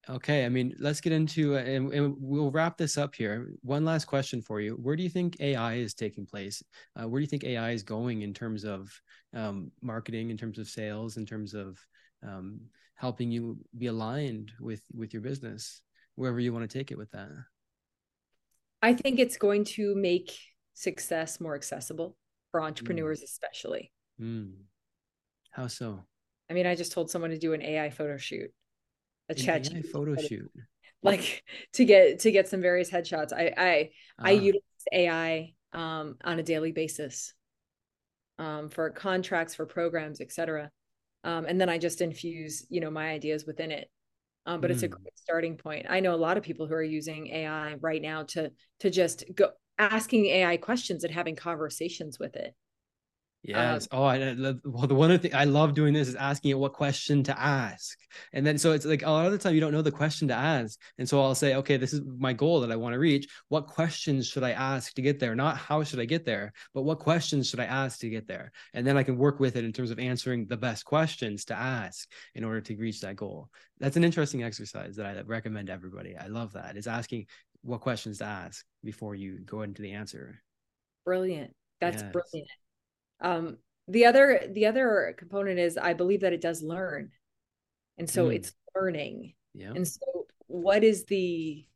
Okay, I mean, let's get into and, and, we'll wrap this up here. One last question for you: Where do you think AI is taking place? Uh, where do you think AI is going in terms of um, marketing, in terms of sales, in terms of um, helping you be aligned with with your business, wherever you want to take it with that? I think it's going to make success more accessible for entrepreneurs, mm. especially. Mm. How so? I mean, I just told someone to do an AI photo shoot a chat AI photo shoot like to get to get some various headshots i i i ah. utilize ai um on a daily basis um for contracts for programs etc um and then i just infuse you know my ideas within it um, but mm. it's a hmm. great starting point i know a lot of people who are using ai right now to to just go asking ai questions and having conversations with it Yes. Um, oh, I, well, the one thing I love doing this is asking it what question to ask. And then so it's like a lot of the time you don't know the question to ask. And so I'll say, okay, this is my goal that I want to reach. What questions should I ask to get there? Not how should I get there, but what questions should I ask to get there? And then I can work with it in terms of answering the best questions to ask in order to reach that goal. That's an interesting exercise that I recommend everybody. I love that. Is asking what questions to ask before you go into the answer. Brilliant. That's yes. brilliant um, the other the other component is i believe that it does learn. And so mm. it's learning. Yeah. And so what is the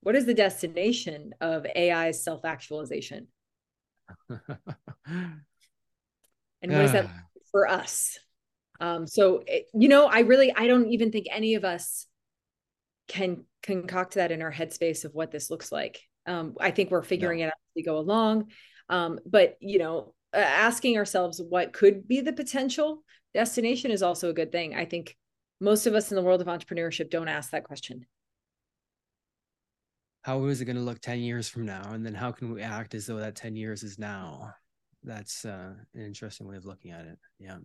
what is the destination of ai's self-actualization? And what is that for us? Um so it, you know i really i don't even think any of us can concoct that in our headspace of what this looks like. Um i think we're figuring no. it out as we go along. Um but you know asking ourselves what could be the potential destination is also a good thing. I think most of us in the world of entrepreneurship don't ask that question. How is it going to look 10 years from now? And then how can we act as though that 10 years is now? That's uh, an interesting way of looking at it. Yeah.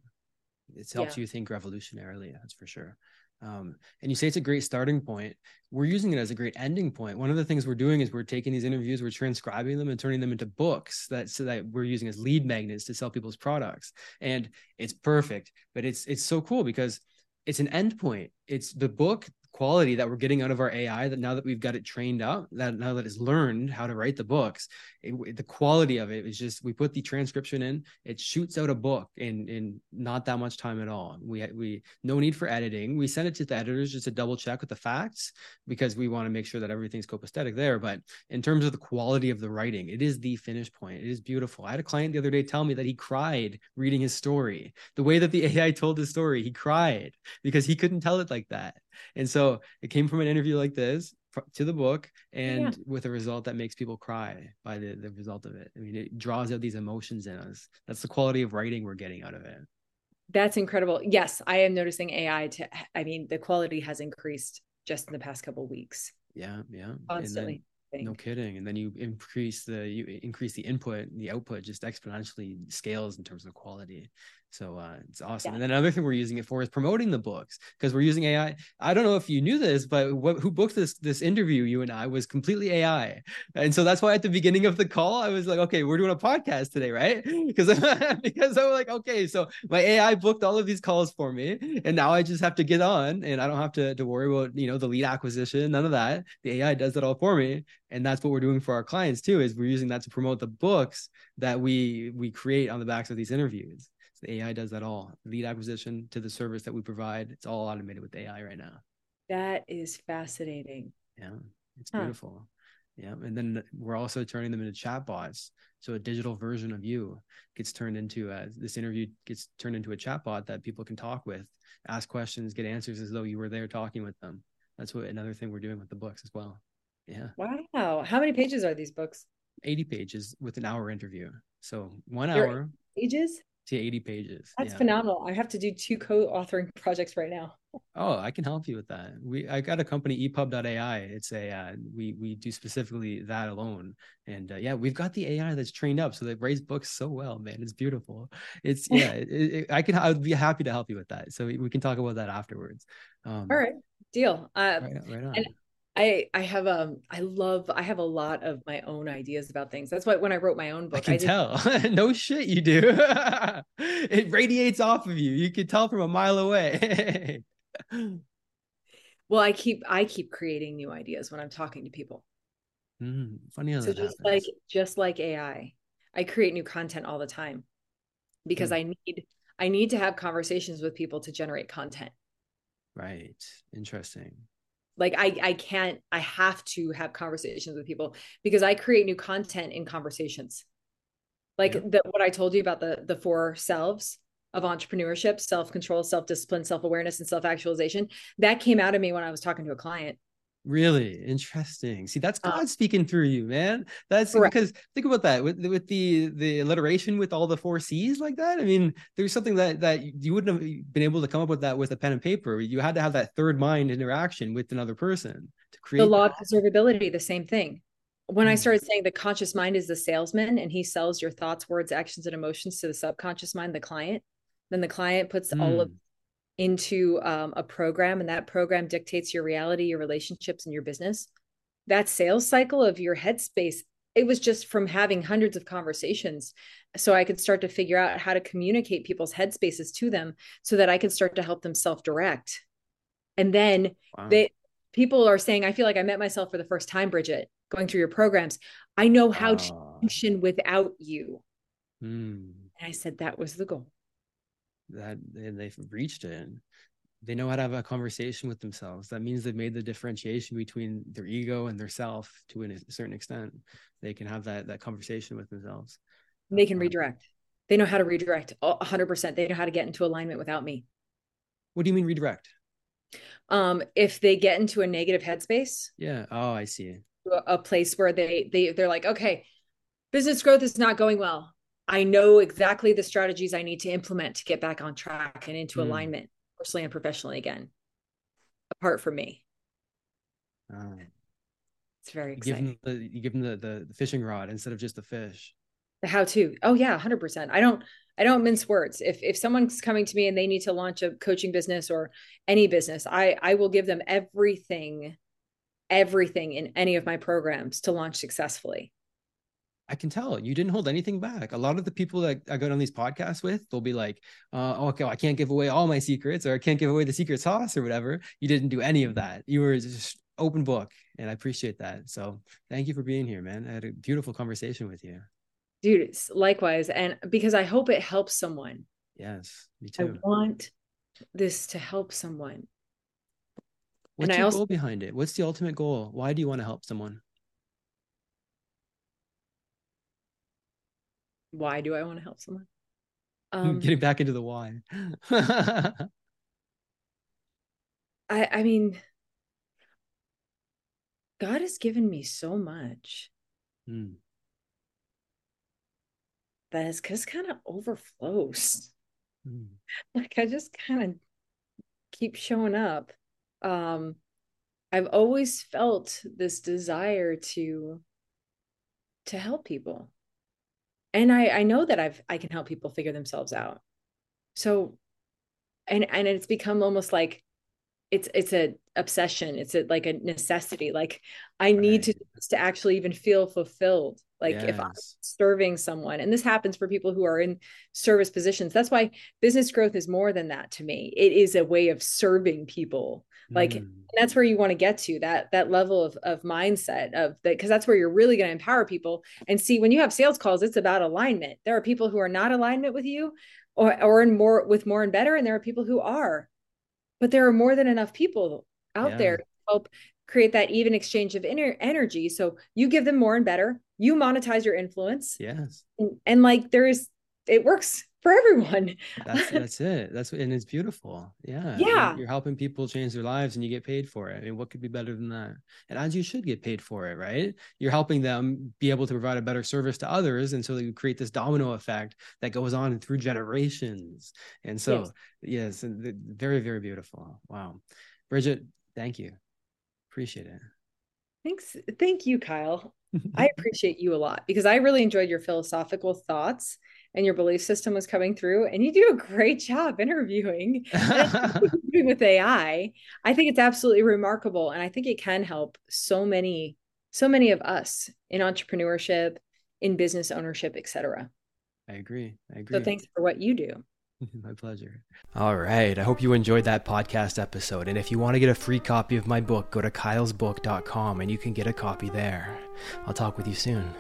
It's helped yeah. you think revolutionarily, that's for sure. Um, and you say it's a great starting point. We're using it as a great ending point. One of the things we're doing is we're taking these interviews, we're transcribing them and turning them into books that so that we're using as lead magnets to sell people's products. And it's perfect, but it's it's so cool because it's an end point. It's the book quality that we're getting out of our AI that now that we've got it trained up, that now that it's learned how to write the books, it, the quality of it is just we put the transcription in, it shoots out a book in in not that much time at all. We we no need for editing. We send it to the editors just to double check with the facts because we want to make sure that everything's copacetic there. But in terms of the quality of the writing, it is the finish point. It is beautiful. I had a client the other day tell me that he cried reading his story. The way that the AI told his story, he cried because he couldn't tell it like that. And so it came from an interview like this to the book and yeah. with a result that makes people cry by the, the result of it. I mean, it draws out these emotions in us. That's the quality of writing we're getting out of it. That's incredible. Yes, I am noticing AI to I mean, the quality has increased just in the past couple weeks. Yeah, yeah. Constantly. No kidding. And then you increase the you increase the input, the output just exponentially scales in terms of quality. So uh, it's awesome. Yeah. And then another thing we're using it for is promoting the books because we're using AI. I don't know if you knew this, but what, who booked this this interview, you and I, was completely AI. And so that's why at the beginning of the call, I was like, okay, we're doing a podcast today, right? Because because I was like, okay, so my AI booked all of these calls for me, and now I just have to get on, and I don't have to to worry about you know the lead acquisition, none of that. The AI does it all for me, and that's what we're doing for our clients too. Is we're using that to promote the books that we we create on the backs of these interviews. The AI does that all. Lead acquisition to the service that we provide. It's all automated with AI right now. That is fascinating. Yeah, it's huh. beautiful. Yeah, and then we're also turning them into chatbots. So a digital version of you gets turned into a, this interview gets turned into a chatbot that people can talk with, ask questions, get answers as though you were there talking with them. That's what another thing we're doing with the books as well. Yeah. Wow. How many pages are these books? 80 pages with an hour interview. So one hour. Pages? To 80 pages. That's yeah. phenomenal. I have to do two co-authoring projects right now. Oh, I can help you with that. We I got a company epub.ai. It's a uh, we we do specifically that alone. And uh, yeah, we've got the AI that's trained up so they raise books so well, man. It's beautiful. It's yeah, it, it, I can I would be happy to help you with that. So we, we can talk about that afterwards. Um, All right. Deal. Uh, right, right on. And I I have um I love I have a lot of my own ideas about things. That's why when I wrote my own book, I can I tell. no shit, you do. it radiates off of you. You can tell from a mile away. well, I keep I keep creating new ideas when I'm talking to people. Mm, funny how so just happens. like just like AI, I create new content all the time because mm. I need I need to have conversations with people to generate content. Right. Interesting like i i can't i have to have conversations with people because i create new content in conversations like yeah. the, what i told you about the the four selves of entrepreneurship self-control self-discipline self-awareness and self-actualization that came out of me when i was talking to a client Really interesting. See, that's uh, God uh, speaking through you, man. That's correct. because think about that with with the the alliteration with all the four C's like that. I mean, there's something that that you wouldn't have been able to come up with that with a pen and paper. You had to have that third mind interaction with another person to create the law that. of observability. The same thing. When mm. I hmm. started saying the conscious mind is the salesman and he sells your thoughts, words, actions, and emotions to the subconscious mind, the client, then the client puts mm. all of hmm into um, a program and that program dictates your reality your relationships and your business. That sales cycle of your headspace it was just from having hundreds of conversations so i could start to figure out how to communicate people's headspaces to them so that i could start to help them self-direct. And then wow. they people are saying i feel like i met myself for the first time bridget going through your programs. I know how uh, to function without you. Mm. and i said that was the goal that they've reached it. They know how to have a conversation with themselves. That means they've made the differentiation between their ego and their self to a certain extent. They can have that that conversation with themselves. They can um, redirect. They know how to redirect 100% they know how to get into alignment without me. What do you mean redirect? Um if they get into a negative headspace. Yeah. Oh i see. A place where they they they're like okay business growth is not going well I know exactly the strategies I need to implement to get back on track and into mm. alignment personally and professionally again, apart from me. Um, it's very exciting. Give them the, you give them the, the, the fishing rod instead of just the fish. The how to. Oh yeah, hundred percent. I don't I don't mince words. If if someone's coming to me and they need to launch a coaching business or any business, I I will give them everything, everything in any of my programs to launch successfully I can tell you didn't hold anything back. A lot of the people that I go on these podcasts with, they'll be like, uh, oh, okay, well, I can't give away all my secrets or I can't give away the secret sauce or whatever. You didn't do any of that. You were just open book. And I appreciate that. So thank you for being here, man. I had a beautiful conversation with you. Dude, likewise. And because I hope it helps someone. Yes, me too. I want this to help someone. What's and your also, goal behind it? What's the ultimate goal? Why do you want to help someone? Why do I want to help someone? Um, Getting back into the why. I I mean, God has given me so much mm. that has just kind of overflows. Mm. Like I just kind of keep showing up. Um, I've always felt this desire to to help people and I I know that I've I can help people figure themselves out. So and and it's become almost like it's it's a obsession it's a like a necessity like i right. need to to actually even feel fulfilled like yes. if i'm serving someone and this happens for people who are in service positions that's why business growth is more than that to me it is a way of serving people like mm. that's where you want to get to that that level of of mindset of that because that's where you're really going to empower people. And see when you have sales calls it's about alignment. There are people who are not alignment with you or or in more with more and better and there are people who are. But there are more than enough people out yeah. there to help create that even exchange of inner energy. So you give them more and better. You monetize your influence. Yes. And, and like there is it works for everyone. That's that's it. That's and it's beautiful. Yeah yeah. you're, you're, helping people change their lives and you get paid for it. I mean what could be better than that? And as you should get paid for it right? You're helping them be able to provide a better service to others and so you create this domino effect that goes on through generations. And so yes. yes very very beautiful. Wow. Bridget thank you. Appreciate it. Thanks thank you kyle. I appreciate you a lot because i really enjoyed your philosophical thoughts and your belief system was coming through and you do a great job interviewing with ai i think it's absolutely remarkable and i think it can help so many so many of us in entrepreneurship in business ownership etc i agree i agree so thanks for what you do My pleasure. All right. I hope you enjoyed that podcast episode. And if you want to get a free copy of my book, go to kylesbook.com and you can get a copy there. I'll talk with you soon.